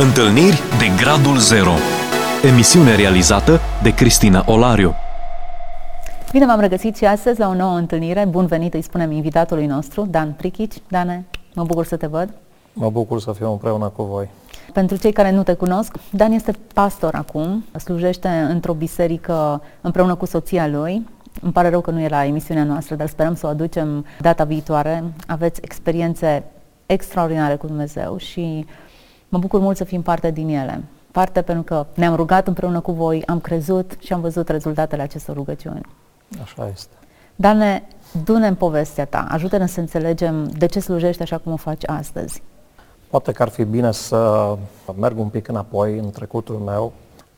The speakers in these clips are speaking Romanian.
Întâlniri de Gradul Zero Emisiune realizată de Cristina Olariu Bine v-am regăsit și astăzi la o nouă întâlnire. Bun venit, îi spunem invitatului nostru, Dan Prichici. Dane, mă bucur să te văd. Mă bucur să fiu împreună cu voi. Pentru cei care nu te cunosc, Dan este pastor acum, slujește într-o biserică împreună cu soția lui. Îmi pare rău că nu e la emisiunea noastră, dar sperăm să o aducem data viitoare. Aveți experiențe extraordinare cu Dumnezeu și mă bucur mult să fim parte din ele. Parte pentru că ne-am rugat împreună cu voi, am crezut și am văzut rezultatele acestor rugăciuni. Așa este. Dane, du-ne în povestea ta, ajută-ne să înțelegem de ce slujești așa cum o faci astăzi. Poate că ar fi bine să merg un pic înapoi în trecutul meu.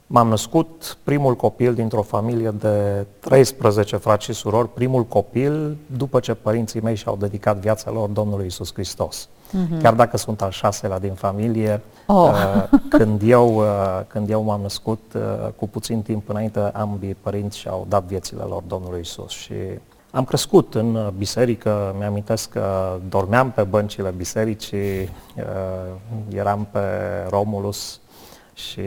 M-am născut primul copil dintr-o familie de 13 frați și surori, primul copil după ce părinții mei și-au dedicat viața lor Domnului Isus Hristos. Mm-hmm. Chiar dacă sunt al șaselea din familie, oh. uh, când, eu, uh, când eu m-am născut, uh, cu puțin timp înainte, ambii părinți și-au dat viețile lor Domnului Isus și am crescut în biserică, mi-amintesc că dormeam pe băncile bisericii, uh, eram pe Romulus și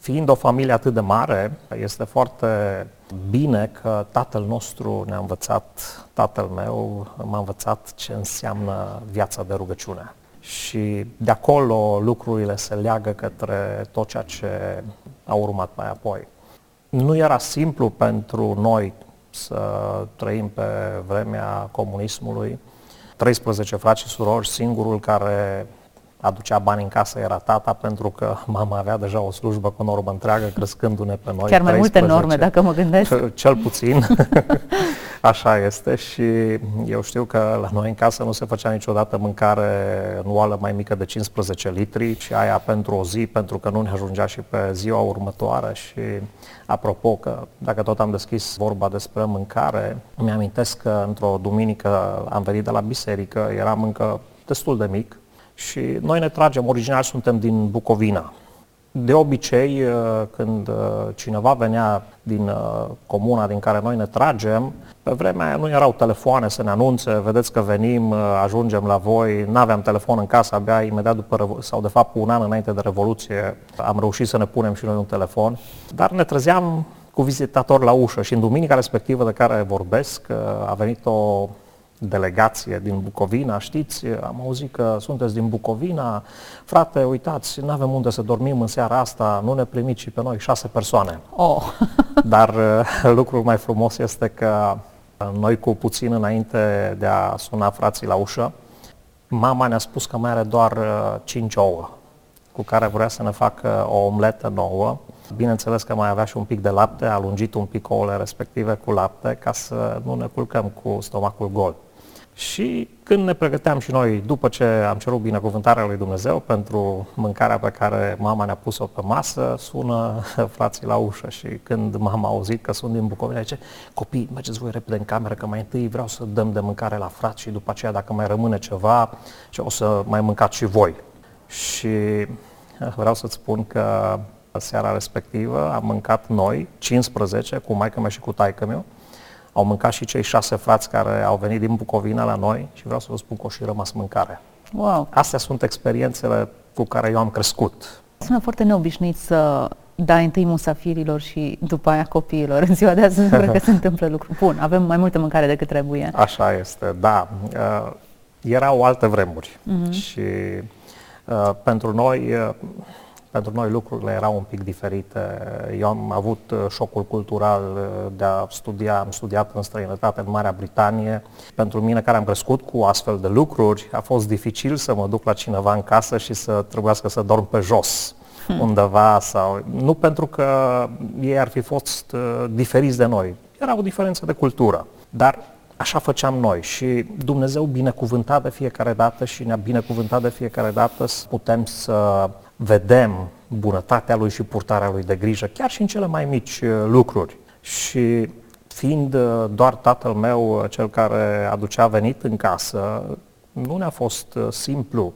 fiind o familie atât de mare, este foarte bine că tatăl nostru ne-a învățat, tatăl meu m-a învățat ce înseamnă viața de rugăciune. Și de acolo lucrurile se leagă către tot ceea ce a urmat mai apoi. Nu era simplu pentru noi să trăim pe vremea comunismului. 13 frați și surori, singurul care aducea bani în casă era tata pentru că mama avea deja o slujbă cu normă întreagă crescându-ne pe noi. Chiar mai 13. multe norme, dacă mă gândesc. Cel puțin. Așa este și eu știu că la noi în casă nu se făcea niciodată mâncare anuală mai mică de 15 litri, ci aia pentru o zi, pentru că nu ne ajungea și pe ziua următoare și apropo că dacă tot am deschis vorba despre mâncare, mi-amintesc că într-o duminică am venit de la biserică, eram încă destul de mic, și noi ne tragem, original suntem din Bucovina. De obicei, uh, când uh, cineva venea din uh, comuna din care noi ne tragem, pe vremea aia nu erau telefoane să ne anunțe, vedeți că venim, ajungem la voi, nu aveam telefon în casă, abia imediat după, sau de fapt un an înainte de Revoluție, am reușit să ne punem și noi un telefon, dar ne trezeam cu vizitator la ușă și în duminica respectivă de care vorbesc a venit o delegație din Bucovina, știți, am auzit că sunteți din Bucovina, frate, uitați, nu avem unde să dormim în seara asta, nu ne primiți și pe noi șase persoane. Oh. Dar uh, lucrul mai frumos este că noi cu puțin înainte de a suna frații la ușă, mama ne-a spus că mai are doar uh, cinci ouă cu care vrea să ne facă o omletă nouă. Bineînțeles că mai avea și un pic de lapte, a lungit un pic ouăle respective cu lapte ca să nu ne culcăm cu stomacul gol. Și când ne pregăteam și noi, după ce am cerut binecuvântarea lui Dumnezeu pentru mâncarea pe care mama ne-a pus-o pe masă, sună frații la ușă și când mama a auzit că sunt din Bucovina, zice, copii, mergeți voi repede în cameră, că mai întâi vreau să dăm de mâncare la frați și după aceea, dacă mai rămâne ceva, ce o să mai mâncați și voi. Și vreau să-ți spun că seara respectivă am mâncat noi, 15, cu maică mea și cu taică meu, au mâncat și cei șase frați care au venit din Bucovina la noi și vreau să vă spun că o și rămas mâncare. Wow. Astea sunt experiențele cu care eu am crescut. Sună foarte neobișnuit să dai întâi musafirilor și după aia copiilor. În ziua de azi nu cred că se întâmplă lucru. Bun, avem mai multă mâncare decât trebuie. Așa este, da. Uh, erau alte vremuri uh-huh. și uh, pentru noi uh, pentru noi lucrurile erau un pic diferite. Eu am avut uh, șocul cultural uh, de a studia, am studiat în străinătate, în Marea Britanie. Pentru mine, care am crescut cu astfel de lucruri, a fost dificil să mă duc la cineva în casă și să trebuiască să dorm pe jos hmm. undeva sau... Nu pentru că ei ar fi fost uh, diferiți de noi. Era o diferență de cultură. Dar așa făceam noi și Dumnezeu binecuvântat de fiecare dată și ne-a binecuvântat de fiecare dată să putem să vedem bunătatea lui și purtarea lui de grijă, chiar și în cele mai mici uh, lucruri. Și fiind uh, doar tatăl meu uh, cel care aducea venit în casă, nu ne-a fost simplu.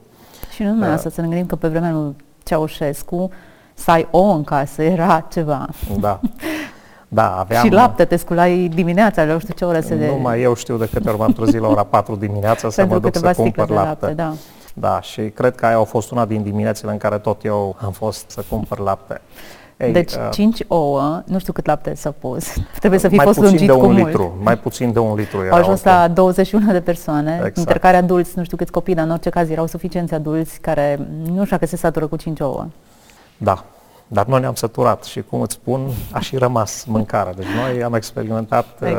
Și nu numai asta, să ne gândim că pe vremea lui Ceaușescu să ai o în casă era ceva. Da. Da, aveam... Și lapte, te sculai dimineața, nu știu ce oră se de... Nu mai eu știu de câte ori m-am trezit la ora 4 dimineața să mă duc să cumpăr lapte. lapte da. Da, și cred că aia a fost una din diminețile în care tot eu am fost să cumpăr lapte. Ei, deci uh, 5 ouă, nu știu cât lapte s-a pus, trebuie să fi fost lungit de un cu litru, mult. Mai puțin de un litru Au ajuns la 21 de persoane, exact. dintre care adulți, nu știu câți copii, dar în orice caz erau suficienți adulți care nu știu dacă se satură cu 5 ouă. Da, dar noi ne-am săturat și, cum îți spun, a și rămas mâncarea. Deci noi am experimentat uh,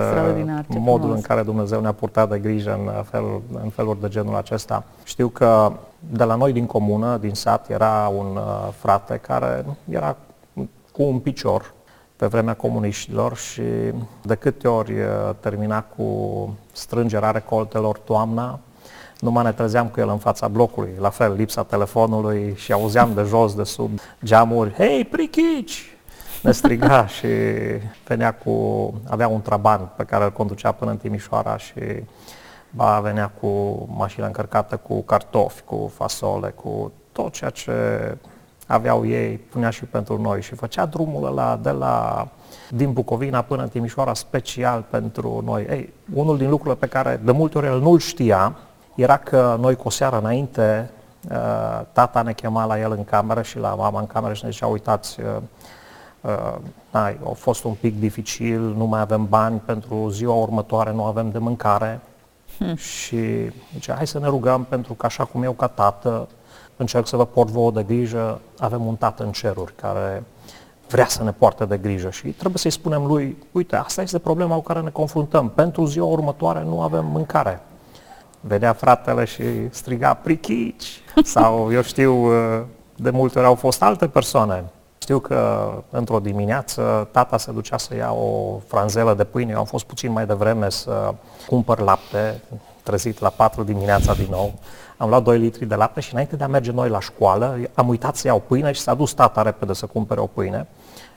modul frumos. în care Dumnezeu ne-a purtat de grijă în, felul, în feluri de genul acesta. Știu că de la noi din comună, din sat, era un uh, frate care era cu un picior pe vremea comuniștilor și de câte ori uh, termina cu strângerea recoltelor toamna, numai ne trezeam cu el în fața blocului, la fel, lipsa telefonului și auzeam de jos, de sub geamuri, hei, prichici! Ne striga și venea cu, avea un traban pe care îl conducea până în Timișoara și ba venea cu mașina încărcată cu cartofi, cu fasole, cu tot ceea ce aveau ei, punea și pentru noi și făcea drumul ăla de la din Bucovina până în Timișoara special pentru noi. Ei, unul din lucrurile pe care de multe ori el nu-l știa era că noi cu o seară înainte uh, tata ne chema la el în cameră și la mama în cameră și ne zicea, uitați, uh, uh, a fost un pic dificil, nu mai avem bani pentru ziua următoare, nu avem de mâncare. Hmm. Și zice, hai să ne rugăm pentru că așa cum eu ca tată încerc să vă port vouă de grijă, avem un tată în ceruri care vrea să ne poarte de grijă și trebuie să-i spunem lui, uite, asta este problema cu care ne confruntăm, pentru ziua următoare nu avem mâncare. Vedea fratele și striga, prichici, sau eu știu, de multe ori au fost alte persoane. Știu că într-o dimineață tata se ducea să ia o franzelă de pâine, eu am fost puțin mai devreme să cumpăr lapte, trezit la 4 dimineața din nou, am luat 2 litri de lapte și înainte de a merge noi la școală, am uitat să iau pâine și s-a dus tata repede să cumpere o pâine.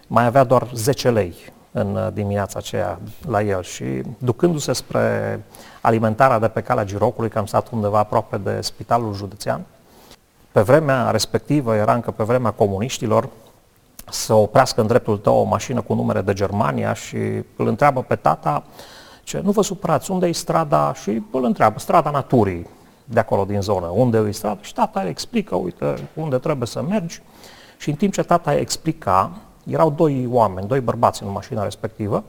Mai avea doar 10 lei în uh, dimineața aceea la el și ducându-se spre alimentarea de pe calea Girocului, că am stat undeva aproape de spitalul județean, pe vremea respectivă, era încă pe vremea comuniștilor, să oprească în dreptul tău o mașină cu numere de Germania și îl întreabă pe tata ce nu vă supărați, unde e strada? Și îl întreabă, strada naturii de acolo din zonă, unde e strada? Și tata îi explică, uite, unde trebuie să mergi. Și în timp ce tata îi explica, erau doi oameni, doi bărbați în mașina respectivă,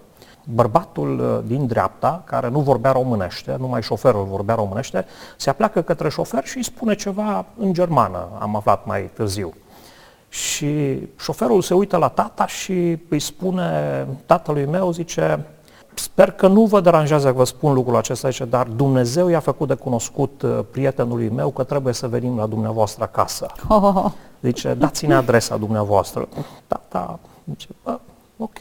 bărbatul uh, din dreapta, care nu vorbea românește, numai șoferul vorbea românește, se apleacă către șofer și îi spune ceva în germană, am aflat mai târziu. Și șoferul se uită la tata și îi spune tatălui meu, zice, Sper că nu vă deranjează că vă spun lucrul acesta aici, dar Dumnezeu i-a făcut de cunoscut uh, prietenului meu că trebuie să venim la dumneavoastră acasă. Oh, oh, oh. Zice, dați-ne adresa dumneavoastră. Da, da. Zice, bă, ok.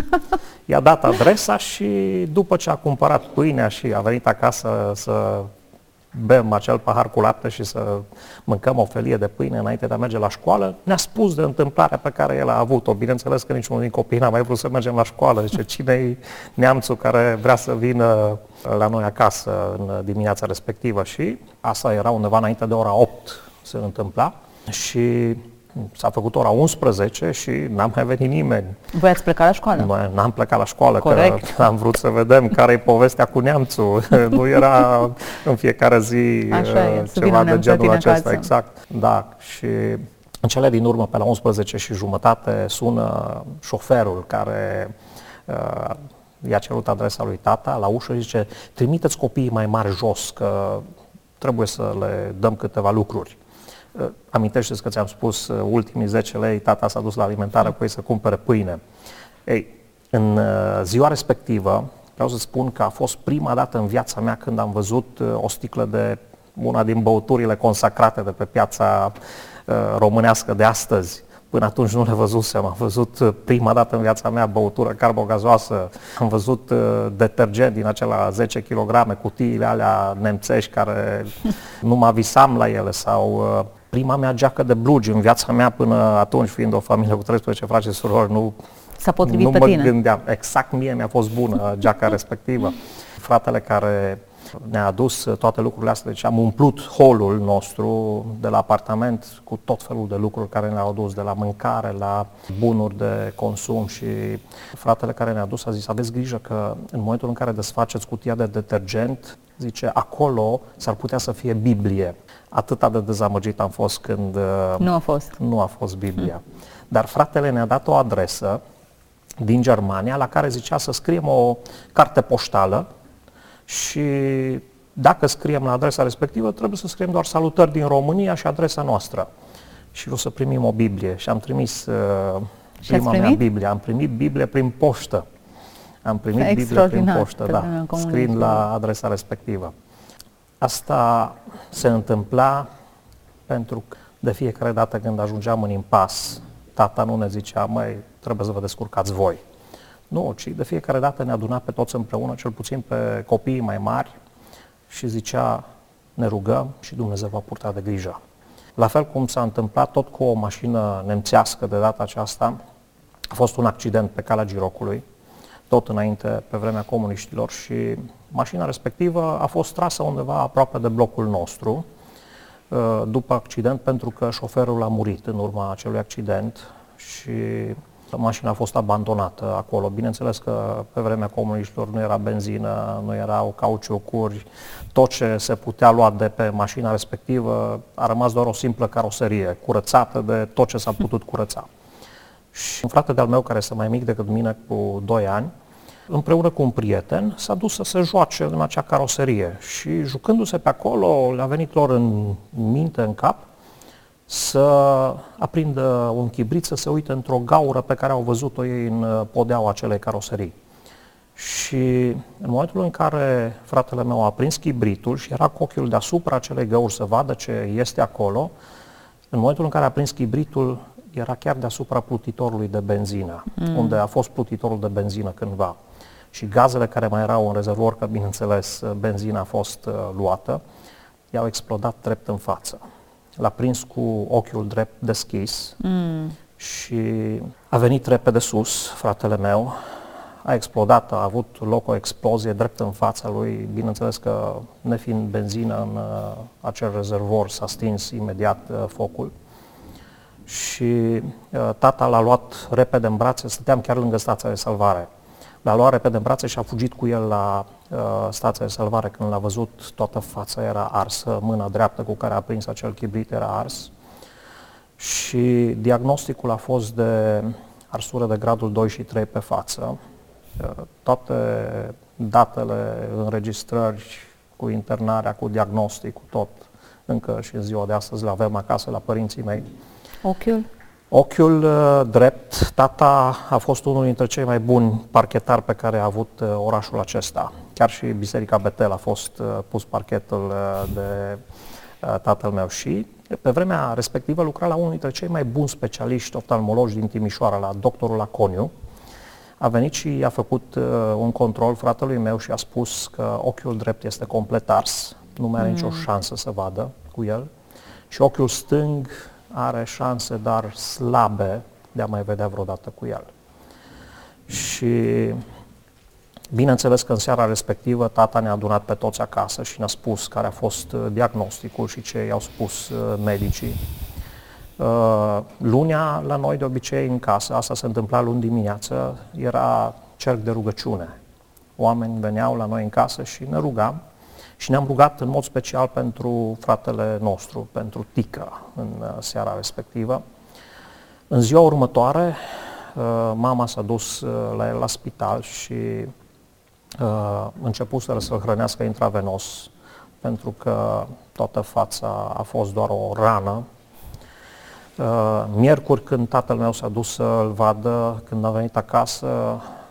I-a dat adresa și după ce a cumpărat pâinea și a venit acasă să bem acel pahar cu lapte și să mâncăm o felie de pâine înainte de a merge la școală, ne-a spus de întâmplarea pe care el a avut-o. Bineînțeles că niciunul din copii n-a mai vrut să mergem la școală. Zice, cine e neamțul care vrea să vină la noi acasă în dimineața respectivă? Și asta era undeva înainte de ora 8 se întâmpla și S-a făcut ora 11 și n-am mai venit nimeni. Voi ați plecat la școală? Noi n-am plecat la școală, Corect. că am vrut să vedem care e povestea cu neamțul. nu era în fiecare zi Așa e, ceva de genul acesta. Acasă. Exact. Da. Și în cele din urmă, pe la 11 și jumătate, sună șoferul care uh, i-a cerut adresa lui tata la ușă și zice trimiteți copiii mai mari jos, că trebuie să le dăm câteva lucruri. Uh, amintește-ți că ți-am spus, uh, ultimii 10 lei, tata s-a dus la alimentară cu ei să cumpere pâine. Ei, în uh, ziua respectivă, vreau să spun că a fost prima dată în viața mea când am văzut o sticlă de una din băuturile consacrate de pe piața românească de astăzi. Până atunci nu le văzusem. Am văzut prima dată în viața mea băutură carbogazoasă, am văzut detergent din acela 10 kg, cutiile alea nemțești care nu mă visam la ele sau prima mea geacă de blugi în viața mea până atunci, fiind o familie cu 13 frați și surori, nu, S-a potrivit nu pe mă tine. gândeam. Exact mie mi-a fost bună geaca respectivă. Fratele care ne-a adus toate lucrurile astea, deci am umplut holul nostru de la apartament cu tot felul de lucruri care ne-au adus, de la mâncare, la bunuri de consum și fratele care ne-a adus a zis, aveți grijă că în momentul în care desfaceți cutia de detergent, zice, acolo s-ar putea să fie Biblie. Atât de dezamăgit am fost când uh, nu a fost, nu a fost Biblia. Hmm. Dar fratele ne-a dat o adresă din Germania la care zicea să scriem o carte poștală și dacă scriem la adresa respectivă, trebuie să scriem doar salutări din România și adresa noastră. Și o să primim o Biblie. Și am trimis uh, prima mea Biblie. Am primit Biblie prin poștă. Am primit Biblie prin poștă, da, scriind la adresa respectivă. Asta se întâmpla pentru că de fiecare dată când ajungeam în impas, tata nu ne zicea, mai trebuie să vă descurcați voi. Nu, ci de fiecare dată ne aduna pe toți împreună, cel puțin pe copiii mai mari, și zicea, ne rugăm și Dumnezeu va purta de grijă. La fel cum s-a întâmplat tot cu o mașină nemțească de data aceasta, a fost un accident pe calea Girocului, tot înainte, pe vremea comuniștilor și mașina respectivă a fost trasă undeva aproape de blocul nostru uh, după accident pentru că șoferul a murit în urma acelui accident și mașina a fost abandonată acolo. Bineînțeles că pe vremea comuniștilor nu era benzină, nu erau cauciucuri, tot ce se putea lua de pe mașina respectivă a rămas doar o simplă caroserie, curățată de tot ce s-a putut curăța. Și un frate de-al meu, care este mai mic decât mine cu 2 ani, împreună cu un prieten, s-a dus să se joace în acea caroserie și jucându-se pe acolo, le-a venit lor în minte, în cap, să aprindă un chibrit, să se uite într-o gaură pe care au văzut-o ei în podeaua acelei caroserii. Și în momentul în care fratele meu a aprins chibritul și era cu ochiul deasupra acelei găuri să vadă ce este acolo, în momentul în care a aprins chibritul, era chiar deasupra plutitorului de benzină, mm. unde a fost plutitorul de benzină cândva. Și gazele care mai erau în rezervor, că bineînțeles benzina a fost uh, luată, i-au explodat drept în față. L-a prins cu ochiul drept deschis mm. și a venit repede sus, fratele meu, a explodat, a avut loc o explozie drept în fața lui. Bineînțeles că, nefiind benzină în uh, acel rezervor, s-a stins imediat uh, focul. Și uh, tata l-a luat repede în brațe, stăteam chiar lângă stația de salvare. L-a luat repede în brațe și a fugit cu el la uh, stația de salvare. Când l-a văzut, toată fața era arsă, mâna dreaptă cu care a prins acel chibrit era ars. Și diagnosticul a fost de arsură de gradul 2 și 3 pe față toate datele, înregistrări cu internarea, cu diagnostic, cu tot, încă și în ziua de astăzi le avem acasă la părinții mei. Ochiul? Ochiul uh, drept, tata a fost unul dintre cei mai buni parchetari pe care a avut uh, orașul acesta. Chiar și Biserica Betel a fost uh, pus parchetul uh, de uh, tatăl meu și pe vremea respectivă lucra la unul dintre cei mai buni specialiști oftalmologi din Timișoara, la doctorul Laconiu, a venit și a făcut uh, un control fratelui meu și a spus că ochiul drept este complet ars, nu mai are mm. nicio șansă să vadă cu el și ochiul stâng are șanse, dar slabe, de a mai vedea vreodată cu el. Și bineînțeles că în seara respectivă tata ne-a adunat pe toți acasă și ne-a spus care a fost uh, diagnosticul și ce i-au spus uh, medicii. Uh, lunea, la noi de obicei în casă, asta se întâmpla luni dimineață, era cerc de rugăciune. Oameni veneau la noi în casă și ne rugam și ne-am rugat în mod special pentru fratele nostru, pentru Tica, în uh, seara respectivă. În ziua următoare, uh, mama s-a dus la el la spital și începuseră să-l hrănească intravenos, pentru că toată fața a fost doar o rană Uh, miercuri, când tatăl meu s-a dus să-l vadă, când a venit acasă,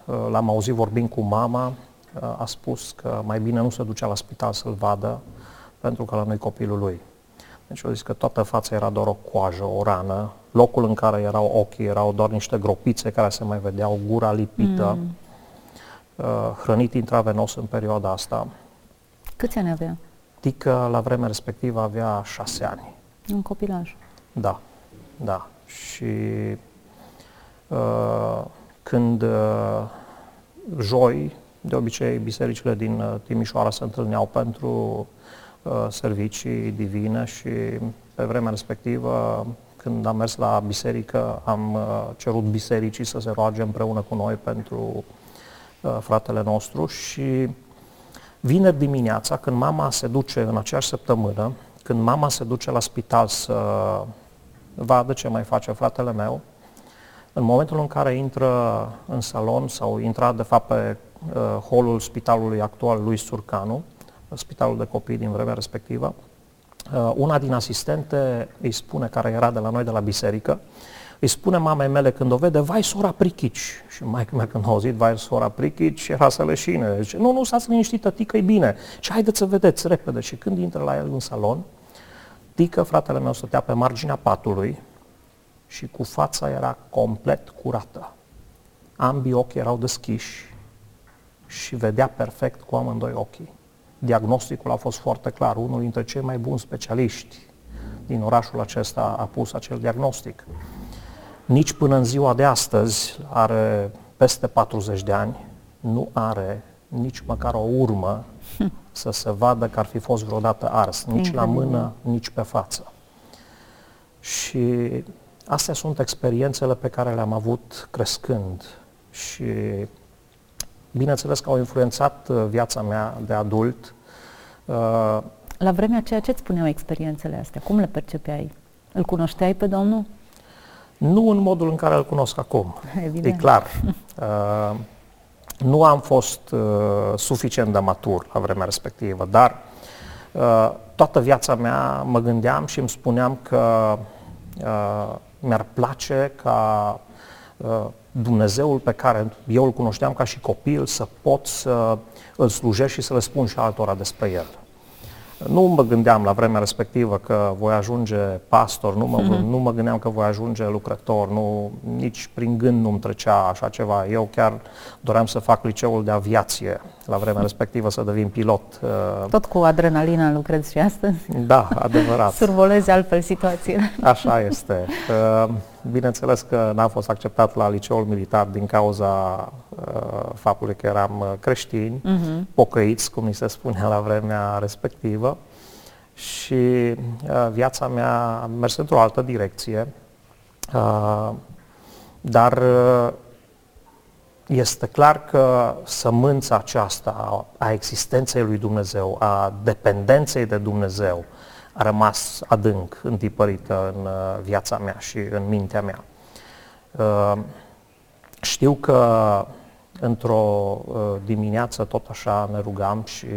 uh, l-am auzit vorbind cu mama, uh, a spus că mai bine nu se ducea la spital să-l vadă, pentru că la noi copilul lui. Deci eu zis că toată fața era doar o coajă, o rană, locul în care erau ochii erau doar niște gropițe care se mai vedeau, gura lipită, mm. hrănit intravenos în perioada asta. Câți ani avea? Tică la vremea respectivă avea șase ani. Un copilaj. Da. Da. Și uh, când uh, joi, de obicei, bisericile din uh, Timișoara se întâlneau pentru uh, servicii divine și pe vremea respectivă, când am mers la biserică, am uh, cerut bisericii să se roage împreună cu noi pentru uh, fratele nostru și vineri dimineața, când mama se duce în aceeași săptămână când mama se duce la spital să vadă ce mai face fratele meu, în momentul în care intră în salon sau intra de fapt pe uh, holul spitalului actual lui Surcanu, spitalul de copii din vremea respectivă, uh, una din asistente îi spune, care era de la noi de la biserică, îi spune mamei mele când o vede, vai sora Prichici. Și mai mea când a auzit, vai sora Prichici, era să leșine. Zice, nu, nu, stați liniștită, tică e bine. Și haideți să vedeți repede. Și când intră la el în salon, tică, fratele meu, stătea pe marginea patului și cu fața era complet curată. Ambii ochi erau deschiși și vedea perfect cu amândoi ochii. Diagnosticul a fost foarte clar. Unul dintre cei mai buni specialiști din orașul acesta a pus acel diagnostic nici până în ziua de astăzi, are peste 40 de ani, nu are nici măcar o urmă să se vadă că ar fi fost vreodată ars, nici la mână, nici pe față. Și astea sunt experiențele pe care le-am avut crescând și bineînțeles că au influențat uh, viața mea de adult. Uh, la vremea aceea ce îți spuneau experiențele astea? Cum le percepeai? Îl cunoșteai pe Domnul? Nu în modul în care îl cunosc acum. Evident. E clar. Uh, nu am fost uh, suficient de matur la vremea respectivă, dar uh, toată viața mea mă gândeam și îmi spuneam că uh, mi-ar place ca uh, Dumnezeul pe care eu îl cunoșteam ca și copil să pot să îl slujesc și să le spun și altora despre el. Nu mă gândeam la vremea respectivă că voi ajunge pastor, nu mă, mm-hmm. nu mă gândeam că voi ajunge lucrător, nu, nici prin gând nu-mi trecea așa ceva. Eu chiar doream să fac liceul de aviație la vremea respectivă, să devin pilot. Uh, Tot cu adrenalina lucrezi și astăzi? Da, adevărat. Survolezi altfel situațiile. Așa este. Uh, bineînțeles că n-am fost acceptat la liceul militar din cauza uh, faptului că eram creștini, uh-huh. pocăiți, cum ni se spunea la vremea respectivă. Și viața mea a mers într-o altă direcție. Dar este clar că sămânța aceasta a existenței lui Dumnezeu, a dependenței de Dumnezeu, a rămas adânc întipărită în uh, viața mea și în mintea mea. Uh, știu că într-o uh, dimineață tot așa ne rugam și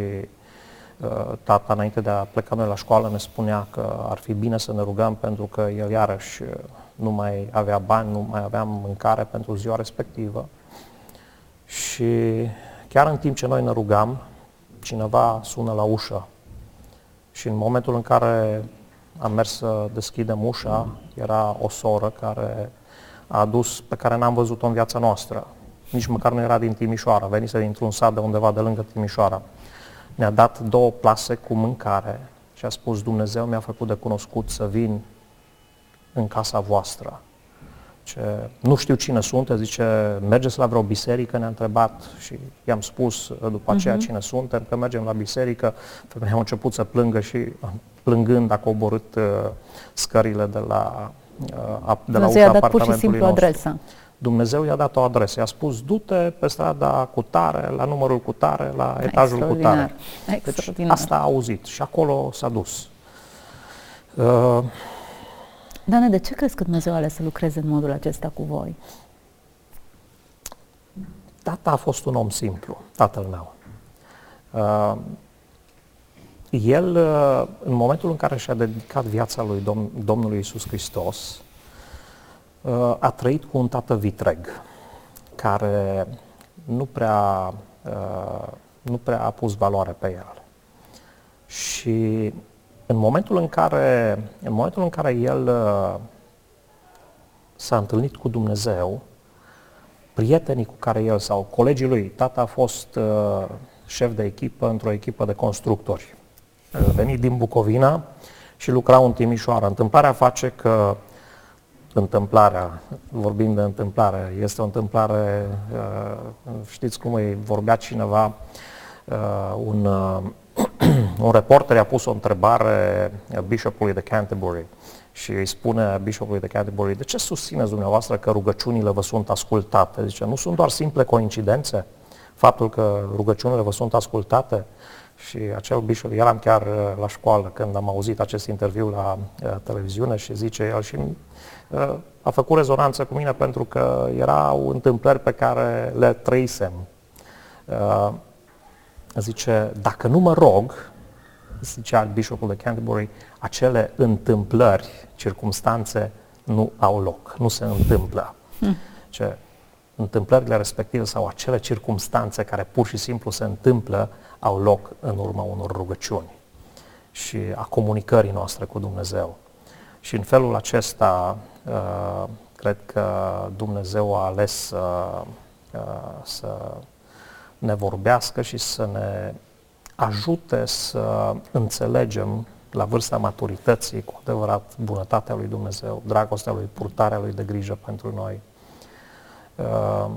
tata înainte de a pleca noi la școală ne spunea că ar fi bine să ne rugăm pentru că el iarăși nu mai avea bani, nu mai avea mâncare pentru ziua respectivă. Și chiar în timp ce noi ne rugam, cineva sună la ușă. Și în momentul în care am mers să deschidem ușa, era o soră care a adus, pe care n-am văzut-o în viața noastră. Nici măcar nu era din Timișoara, venise dintr-un sat de undeva de lângă Timișoara. Ne-a dat două plase cu mâncare și a spus Dumnezeu mi-a făcut de cunoscut să vin în casa voastră. Ce, nu știu cine sunt, zice, mergeți la vreo biserică, ne-a întrebat și i-am spus după aceea uh-huh. cine suntem, că mergem la biserică, femeia a început să plângă și plângând a coborât uh, scările de la, uh, de la ușa apartamentului pur și simplu nostru. adresa. Dumnezeu i-a dat o adresă, i-a spus du-te pe strada cu tare, la numărul cu tare, la etajul cu tare. Deci asta a auzit și acolo s-a dus. Uh, Dane, de ce crezi că Dumnezeu a ales să lucreze în modul acesta cu voi? Tata a fost un om simplu, tatăl meu. Uh, el, uh, în momentul în care și-a dedicat viața lui Dom- Domnului Isus Hristos, uh, a trăit cu un tată vitreg, care nu prea, uh, nu prea a pus valoare pe el. Și în momentul în care, în momentul în care el uh, s-a întâlnit cu Dumnezeu, prietenii cu care el sau colegii lui, tata a fost uh, șef de echipă într-o echipă de constructori. A venit din Bucovina și lucra în Timișoara. Întâmplarea face că întâmplarea, vorbim de întâmplare, este o întâmplare, uh, știți cum îi vorbea cineva, uh, un uh, un reporter a pus o întrebare Bishopului de Canterbury și îi spune Bishopului de Canterbury, de ce susțineți dumneavoastră că rugăciunile vă sunt ascultate? Zice, nu sunt doar simple coincidențe faptul că rugăciunile vă sunt ascultate? Și acel bishop, eram chiar uh, la școală când am auzit acest interviu la uh, televiziune și zice el și uh, a făcut rezonanță cu mine pentru că erau întâmplări pe care le trăisem. Uh, zice, dacă nu mă rog, zicea Bishopul de Canterbury, acele întâmplări, circumstanțe nu au loc, nu se întâmplă. Hmm. Ce, întâmplările respective sau acele circumstanțe care pur și simplu se întâmplă au loc în urma unor rugăciuni și a comunicării noastre cu Dumnezeu. Și în felul acesta, uh, cred că Dumnezeu a ales uh, uh, să ne vorbească și să ne ajute să înțelegem la vârsta maturității cu adevărat bunătatea lui Dumnezeu, dragostea lui, purtarea lui de grijă pentru noi. Uh,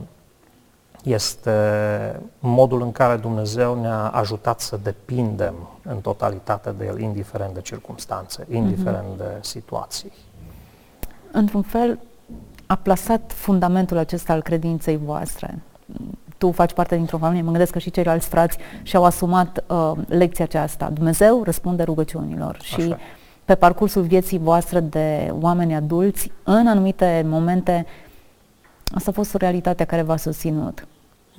este modul în care Dumnezeu ne-a ajutat să depindem în totalitate de El, indiferent de circunstanțe, indiferent mm-hmm. de situații. Într-un fel, a plasat fundamentul acesta al credinței voastre tu faci parte dintr-o familie, mă gândesc că și ceilalți frați și-au asumat uh, lecția aceasta. Dumnezeu răspunde rugăciunilor și Așa. pe parcursul vieții voastre de oameni adulți, în anumite momente, asta a fost o realitate care v-a susținut.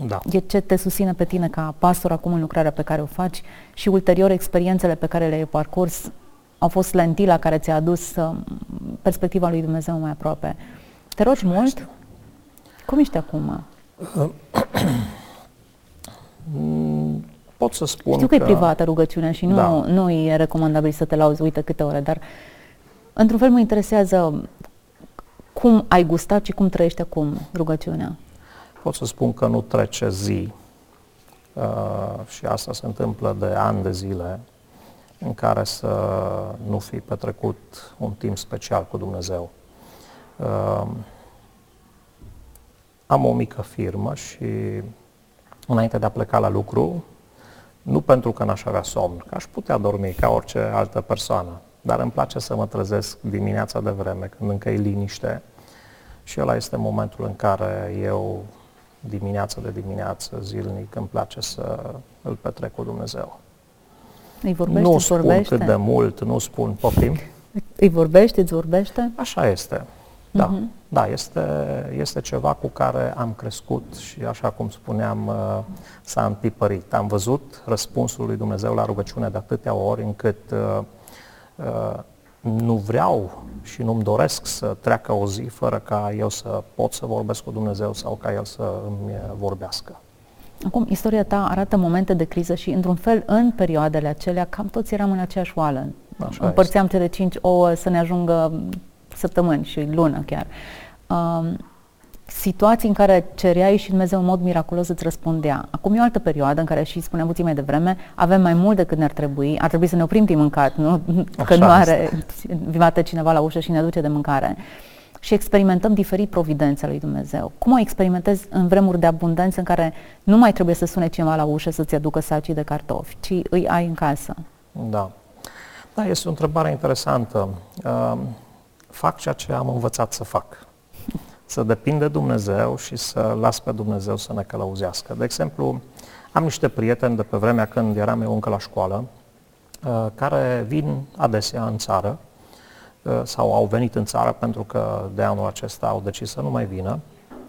Da. E ce te susține pe tine ca pastor acum în lucrarea pe care o faci și ulterior experiențele pe care le-ai parcurs au fost lentila care ți-a adus uh, perspectiva lui Dumnezeu mai aproape. Te rogi mult? Cum ești acum? Pot să spun Știu că, că e privată rugăciunea și nu, da. nu e recomandabil să te lauzi, uite câte ore, dar într-un fel mă interesează cum ai gustat și cum trăiești acum rugăciunea. Pot să spun că nu trece zi uh, și asta se întâmplă de ani de zile în care să nu fi petrecut un timp special cu Dumnezeu. Uh, am o mică firmă și înainte de a pleca la lucru, nu pentru că n-aș avea somn, că aș putea dormi ca orice altă persoană, dar îmi place să mă trezesc dimineața de vreme, când încă e liniște și ăla este momentul în care eu, dimineața de dimineață, zilnic, îmi place să îl petrec cu Dumnezeu. Îi vorbește, nu spun vorbește? cât de mult, nu spun poftim. Îi vorbește, îți vorbește? Așa este. Da, uh-huh. da este, este ceva cu care am crescut și, așa cum spuneam, uh, s-a întipărit. Am văzut răspunsul lui Dumnezeu la rugăciune de atâtea ori încât uh, uh, nu vreau și nu-mi doresc să treacă o zi fără ca eu să pot să vorbesc cu Dumnezeu sau ca El să îmi vorbească. Acum, istoria ta arată momente de criză și, într-un fel, în perioadele acelea, cam toți eram în aceeași oală. Așa Împărțeam este. cele cinci ouă să ne ajungă săptămâni și lună chiar. Um, situații în care cereai și Dumnezeu în mod miraculos îți răspundea. Acum e o altă perioadă în care și spuneam puțin mai devreme, avem mai mult decât ne-ar trebui, ar trebui să ne oprim din mâncat, nu? Că Așa nu are, vimate cineva la ușă și ne aduce de mâncare. Și experimentăm diferit providența lui Dumnezeu. Cum o experimentezi în vremuri de abundență în care nu mai trebuie să sune cineva la ușă să-ți aducă sacii de cartofi, ci îi ai în casă? Da. Da, este o întrebare interesantă. Uh, fac ceea ce am învățat să fac. Să depind de Dumnezeu și să las pe Dumnezeu să ne călăuzească. De exemplu, am niște prieteni de pe vremea când eram eu încă la școală, uh, care vin adesea în țară uh, sau au venit în țară pentru că de anul acesta au decis să nu mai vină,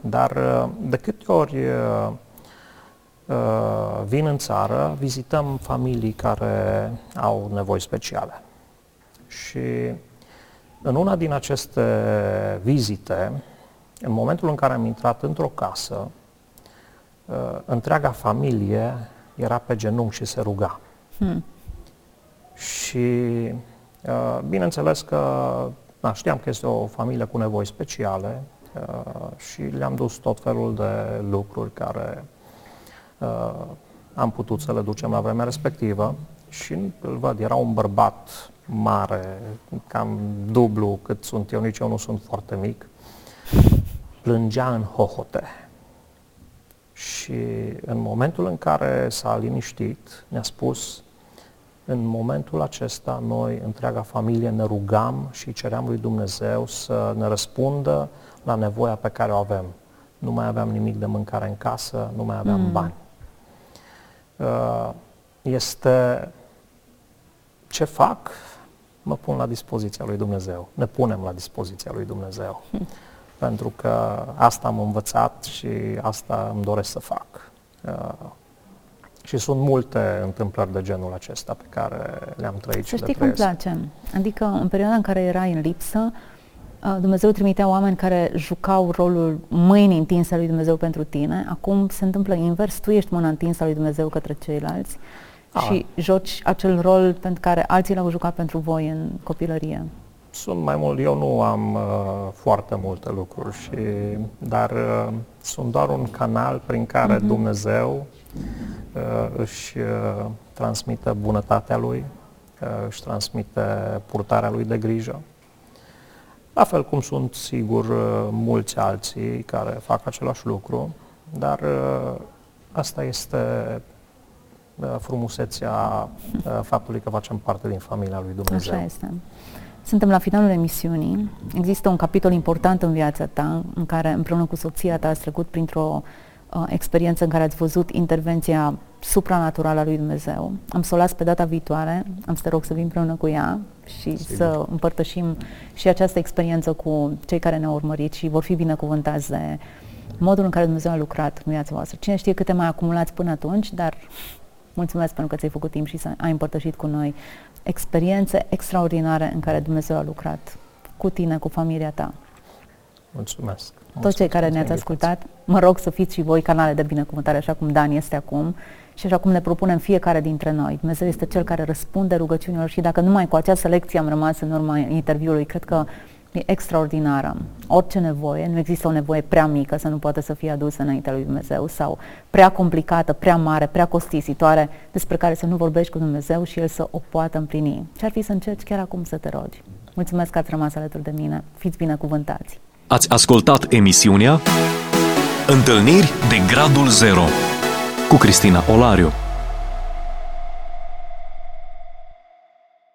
dar uh, de câte ori vin în țară, vizităm familii care au nevoi speciale. Și în una din aceste vizite, în momentul în care am intrat într-o casă, uh, întreaga familie era pe genunchi și se ruga. Hmm. Și uh, bineînțeles că da, știam că este o familie cu nevoi speciale uh, și le-am dus tot felul de lucruri care am putut să le ducem la vremea respectivă și îl văd, era un bărbat mare, cam dublu cât sunt eu, nici eu nu sunt foarte mic, plângea în hohote. Și în momentul în care s-a liniștit, ne-a spus, în momentul acesta noi, întreaga familie, ne rugam și ceream lui Dumnezeu să ne răspundă la nevoia pe care o avem. Nu mai aveam nimic de mâncare în casă, nu mai aveam mm. bani. Uh, este ce fac, mă pun la dispoziția lui Dumnezeu. Ne punem la dispoziția lui Dumnezeu. Hm. Pentru că asta am învățat și asta îmi doresc să fac. Uh, și sunt multe întâmplări de genul acesta pe care le-am trăit Să și știi cum place. Adică în perioada în care erai în lipsă, uh, Dumnezeu trimitea oameni care jucau rolul mâinii întinse lui Dumnezeu pentru tine. Acum se întâmplă invers, tu ești mâna întinsă lui Dumnezeu către ceilalți A. și joci acel rol pentru care alții l-au jucat pentru voi în copilărie. Sunt mai mult, eu nu am uh, foarte multe lucruri, și, dar uh, sunt doar un canal prin care uh-huh. Dumnezeu uh, își uh, transmite bunătatea Lui, uh, își transmite purtarea Lui de grijă. La fel cum sunt, sigur, uh, mulți alții care fac același lucru, dar uh, asta este uh, frumusețea uh, faptului că facem parte din familia lui Dumnezeu. Așa este. Suntem la finalul emisiunii. Există un capitol important în viața ta, în care împreună cu soția ta ați trecut printr-o uh, experiență în care ați văzut intervenția supranaturală a lui Dumnezeu. Am să o las pe data viitoare, am să te rog să vin împreună cu ea și Sigur. să împărtășim și această experiență cu cei care ne-au urmărit și vor fi binecuvântați de modul în care Dumnezeu a lucrat în viața voastră. Cine știe câte mai acumulați până atunci, dar mulțumesc pentru că ți-ai făcut timp și să ai împărtășit cu noi experiențe extraordinare în care Dumnezeu a lucrat cu tine, cu familia ta. Mulțumesc. Toți cei care ne-ați ascultat, mă rog să fiți și voi canale de binecuvântare, așa cum Dan este acum și așa cum ne propunem fiecare dintre noi. Dumnezeu este Cel care răspunde rugăciunilor și dacă numai cu această lecție am rămas în urma interviului, cred că e extraordinară. Orice nevoie, nu există o nevoie prea mică să nu poată să fie adusă înaintea lui Dumnezeu sau prea complicată, prea mare, prea costisitoare, despre care să nu vorbești cu Dumnezeu și El să o poată împlini. Ce ar fi să încerci chiar acum să te rogi? Mulțumesc că ați rămas alături de mine. Fiți binecuvântați! Ați ascultat emisiunea Întâlniri de Gradul Zero cu Cristina Olariu.